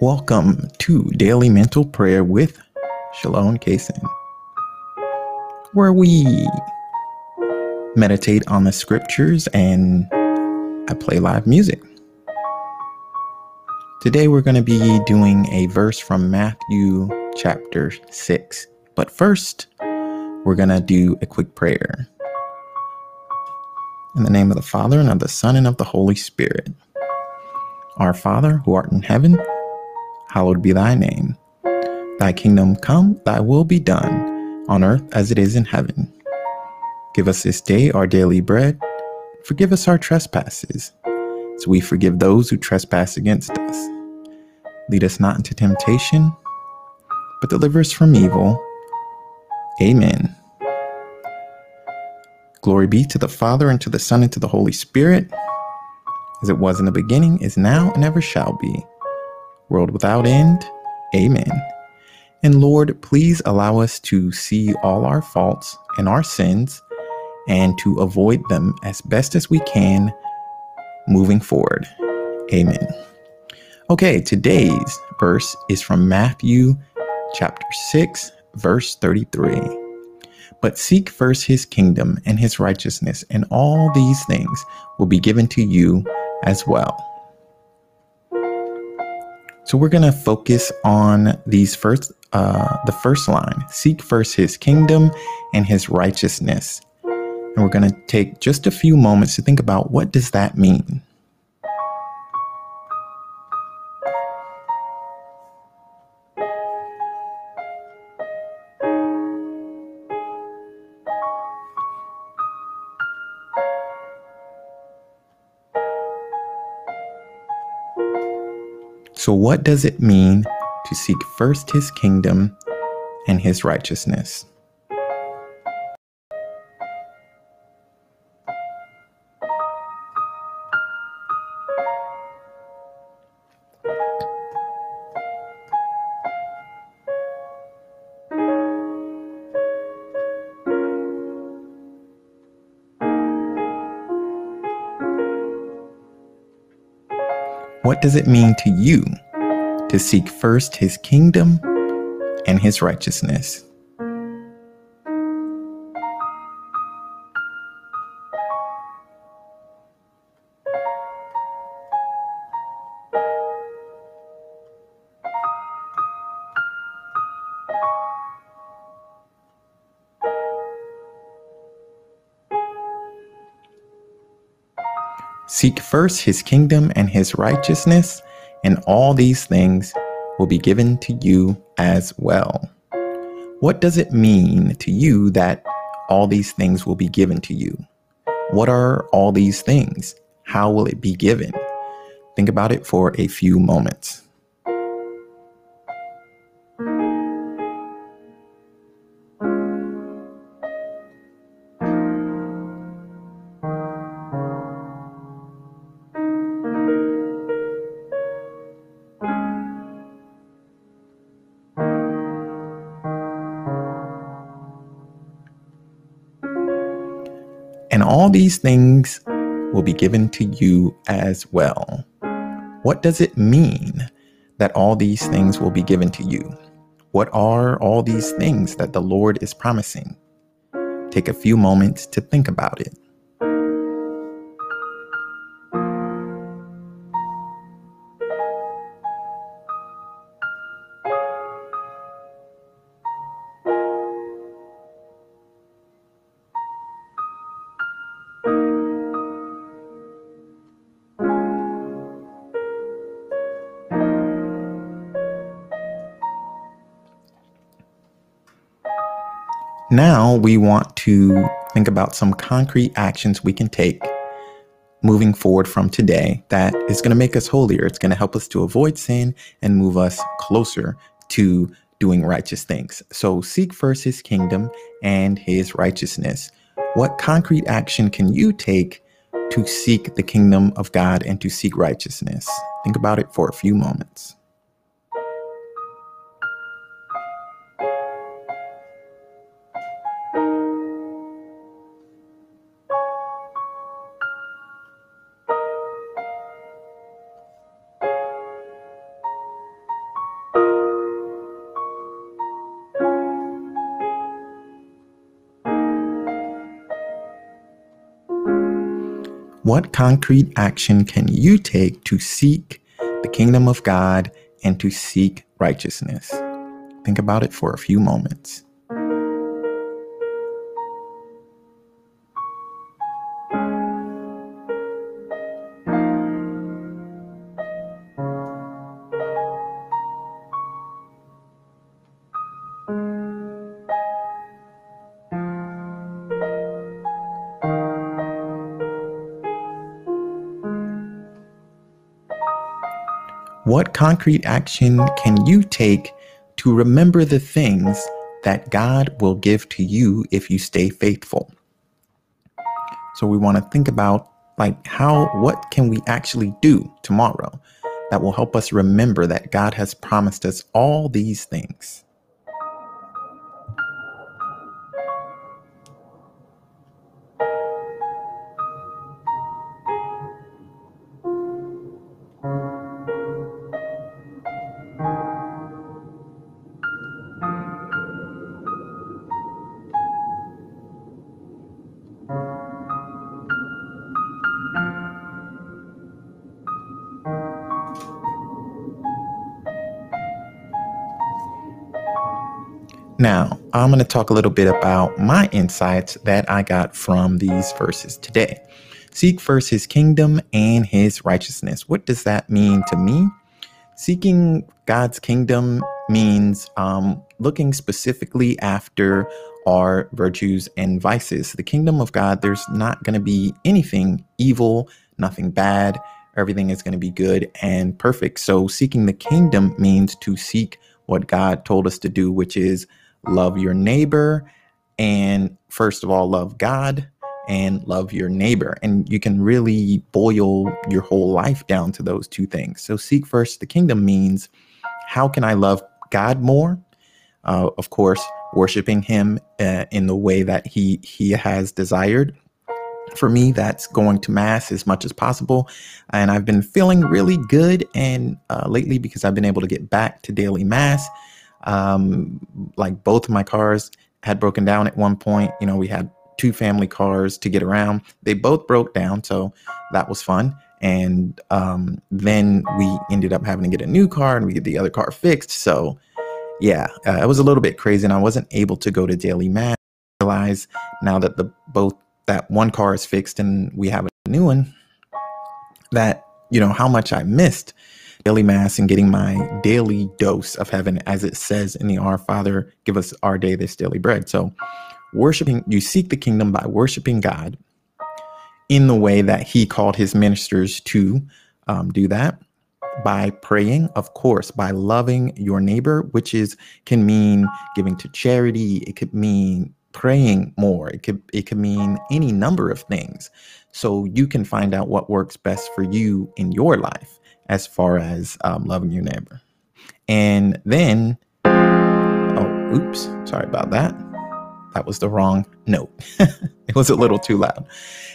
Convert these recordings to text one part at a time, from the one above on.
Welcome to Daily Mental Prayer with Shalom Kaysen, where we meditate on the scriptures and I play live music. Today we're going to be doing a verse from Matthew chapter 6. But first, we're going to do a quick prayer. In the name of the Father, and of the Son, and of the Holy Spirit. Our Father, who art in heaven, hallowed be thy name. Thy kingdom come, thy will be done, on earth as it is in heaven. Give us this day our daily bread. Forgive us our trespasses, as we forgive those who trespass against us. Lead us not into temptation, but deliver us from evil. Amen. Glory be to the Father, and to the Son, and to the Holy Spirit, as it was in the beginning, is now, and ever shall be. World without end. Amen. And Lord, please allow us to see all our faults and our sins and to avoid them as best as we can moving forward. Amen. Okay, today's verse is from Matthew chapter 6, verse 33. But seek first his kingdom and his righteousness, and all these things will be given to you as well. So we're going to focus on these first uh, the first line, seek first his kingdom and his righteousness. And we're going to take just a few moments to think about what does that mean? So, what does it mean to seek first his kingdom and his righteousness? What does it mean to you to seek first his kingdom and his righteousness? Seek first his kingdom and his righteousness, and all these things will be given to you as well. What does it mean to you that all these things will be given to you? What are all these things? How will it be given? Think about it for a few moments. All these things will be given to you as well. What does it mean that all these things will be given to you? What are all these things that the Lord is promising? Take a few moments to think about it. Now we want to think about some concrete actions we can take moving forward from today that is going to make us holier. It's going to help us to avoid sin and move us closer to doing righteous things. So seek first his kingdom and his righteousness. What concrete action can you take to seek the kingdom of God and to seek righteousness? Think about it for a few moments. What concrete action can you take to seek the kingdom of God and to seek righteousness? Think about it for a few moments. What concrete action can you take to remember the things that God will give to you if you stay faithful? So we want to think about like how what can we actually do tomorrow that will help us remember that God has promised us all these things. Now, I'm going to talk a little bit about my insights that I got from these verses today. Seek first his kingdom and his righteousness. What does that mean to me? Seeking God's kingdom means um, looking specifically after our virtues and vices. The kingdom of God, there's not going to be anything evil, nothing bad. Everything is going to be good and perfect. So, seeking the kingdom means to seek what God told us to do, which is love your neighbor, and first of all, love God and love your neighbor. And you can really boil your whole life down to those two things. So, seek first the kingdom means how can I love God more? Uh, of course, worshiping Him uh, in the way that He He has desired. For me, that's going to mass as much as possible, and I've been feeling really good. And uh, lately, because I've been able to get back to daily mass, um, like both of my cars had broken down at one point. You know, we had two family cars to get around. They both broke down, so that was fun. And um, then we ended up having to get a new car, and we get the other car fixed. So, yeah, uh, it was a little bit crazy, and I wasn't able to go to daily mass. Realize now that the both that one car is fixed and we have a new one, that you know how much I missed daily mass and getting my daily dose of heaven, as it says in the Our Father, give us our day this daily bread. So, worshiping, you seek the kingdom by worshiping God in the way that He called His ministers to um, do that. By praying of course by loving your neighbor which is can mean giving to charity it could mean praying more it could it could mean any number of things. So you can find out what works best for you in your life as far as um, loving your neighbor. And then, oh, oops, sorry about that. That was the wrong note. it was a little too loud.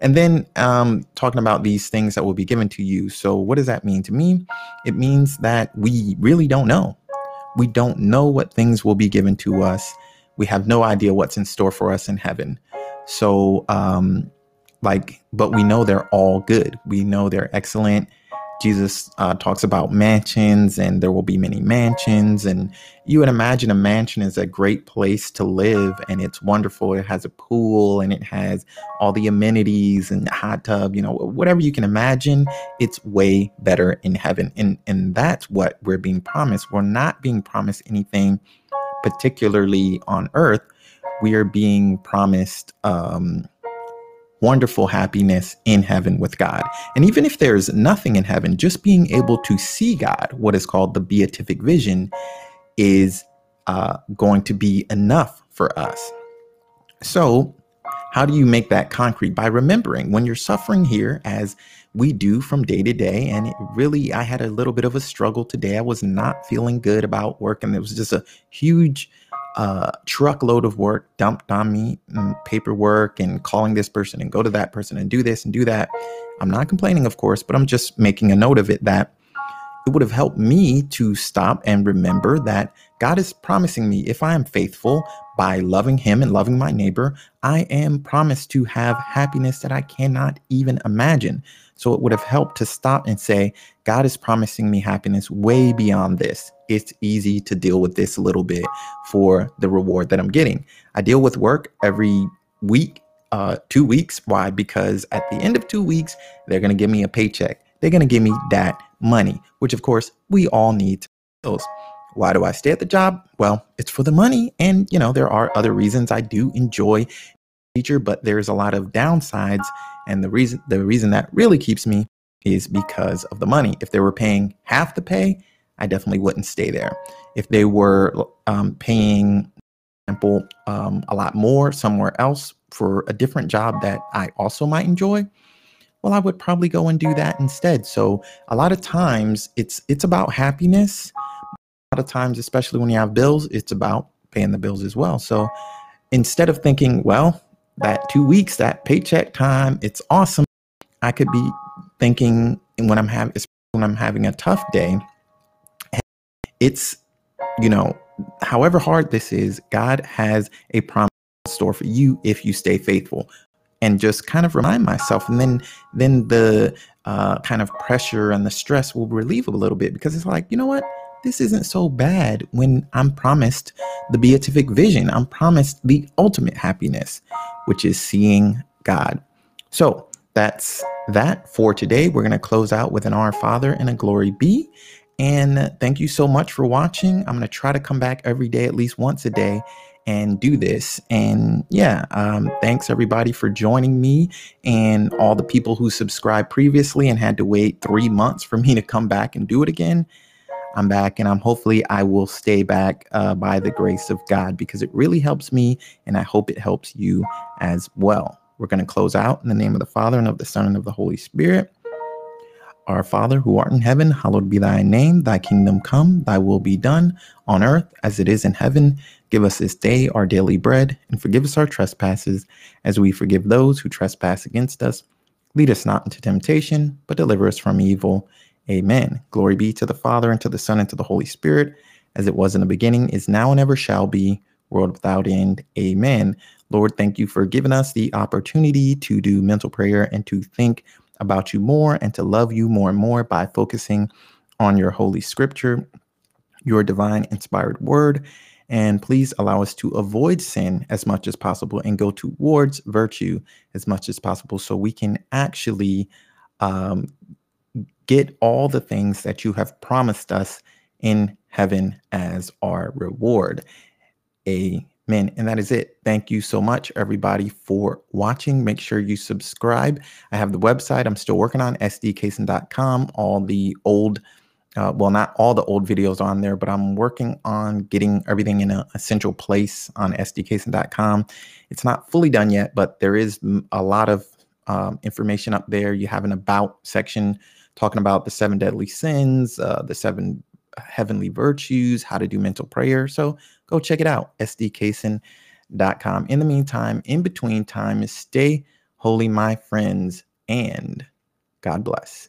And then um, talking about these things that will be given to you. So, what does that mean to me? It means that we really don't know. We don't know what things will be given to us. We have no idea what's in store for us in heaven. So, um, like, but we know they're all good. We know they're excellent Jesus uh, talks about mansions and there will be many mansions. And you would imagine a mansion is a great place to live and it's wonderful. It has a pool and it has all the amenities and the hot tub, you know, whatever you can imagine, it's way better in heaven. And, and that's what we're being promised. We're not being promised anything particularly on earth. We are being promised um, wonderful happiness in heaven with God. And even if there's nothing in heaven, just being able to see God, what is called the beatific vision, is uh, going to be enough for us. So, how do you make that concrete? By remembering when you're suffering here, as we do from day to day. And really, I had a little bit of a struggle today. I was not feeling good about work, and it was just a huge truckload of work dumped on me, and paperwork, and calling this person and go to that person and do this and do that. I'm not complaining, of course, but I'm just making a note of it that it would have helped me to stop and remember that God is promising me if I am faithful by loving Him and loving my neighbor, I am promised to have happiness that I cannot even imagine. So it would have helped to stop and say, God is promising me happiness way beyond this. It's easy to deal with this a little bit for the reward that I'm getting. I deal with work every week, uh, two weeks. Why? Because at the end of two weeks, they're going to give me a paycheck. They're going to give me that money, which of course we all need those. Why do I stay at the job? Well, it's for the money. And, you know, there are other reasons I do enjoy teacher, but there's a lot of downsides. And the reason the reason that really keeps me is because of the money. If they were paying half the pay, I definitely wouldn't stay there. If they were um, paying, example, um, a lot more somewhere else for a different job that I also might enjoy, well, I would probably go and do that instead. So a lot of times it's it's about happiness. A lot of times, especially when you have bills, it's about paying the bills as well. So instead of thinking, well, that two weeks, that paycheck time, it's awesome. I could be thinking when I'm having when I'm having a tough day, it's you know, however hard this is, God has a promise store for you if you stay faithful and just kind of remind myself and then then the uh, kind of pressure and the stress will relieve a little bit because it's like you know what this isn't so bad when i'm promised the beatific vision. I'm promised the ultimate happiness which is seeing god. So that's that for today. We're going to close out with an our father and a glory be. And thank you so much for watching. I'm going to try to come back every day at least once a day and do this. And yeah, um, thanks everybody for joining me and all the people who subscribed previously and had to wait three months for me to come back and do it again. I'm back and I'm hopefully I will stay back uh, by the grace of God because it really helps me and I hope it helps you as well. We're going to close out in the name of the Father and of the Son and of the Holy Spirit. Our Father who art in heaven, hallowed be thy name. Thy kingdom come, thy will be done on earth as it is in heaven. Give us this day our daily bread, and forgive us our trespasses as we forgive those who trespass against us. Lead us not into temptation, but deliver us from evil. Amen. Glory be to the Father, and to the Son, and to the Holy Spirit, as it was in the beginning, is now, and ever shall be, world without end. Amen. Lord, thank you for giving us the opportunity to do mental prayer and to think about you more and to love you more and more by focusing on your holy scripture, your divine inspired word. And please allow us to avoid sin as much as possible and go towards virtue as much as possible so we can actually um, get all the things that you have promised us in heaven as our reward. Amen. And that is it. Thank you so much, everybody, for watching. Make sure you subscribe. I have the website I'm still working on, sdcason.com. All the old, uh, well, not all the old videos on there, but I'm working on getting everything in a, a central place on sdcason.com. It's not fully done yet, but there is a lot of um, information up there. You have an about section talking about the seven deadly sins, uh, the seven heavenly virtues, how to do mental prayer. So go check it out, sdcason.com. In the meantime, in between time, stay holy, my friends, and God bless.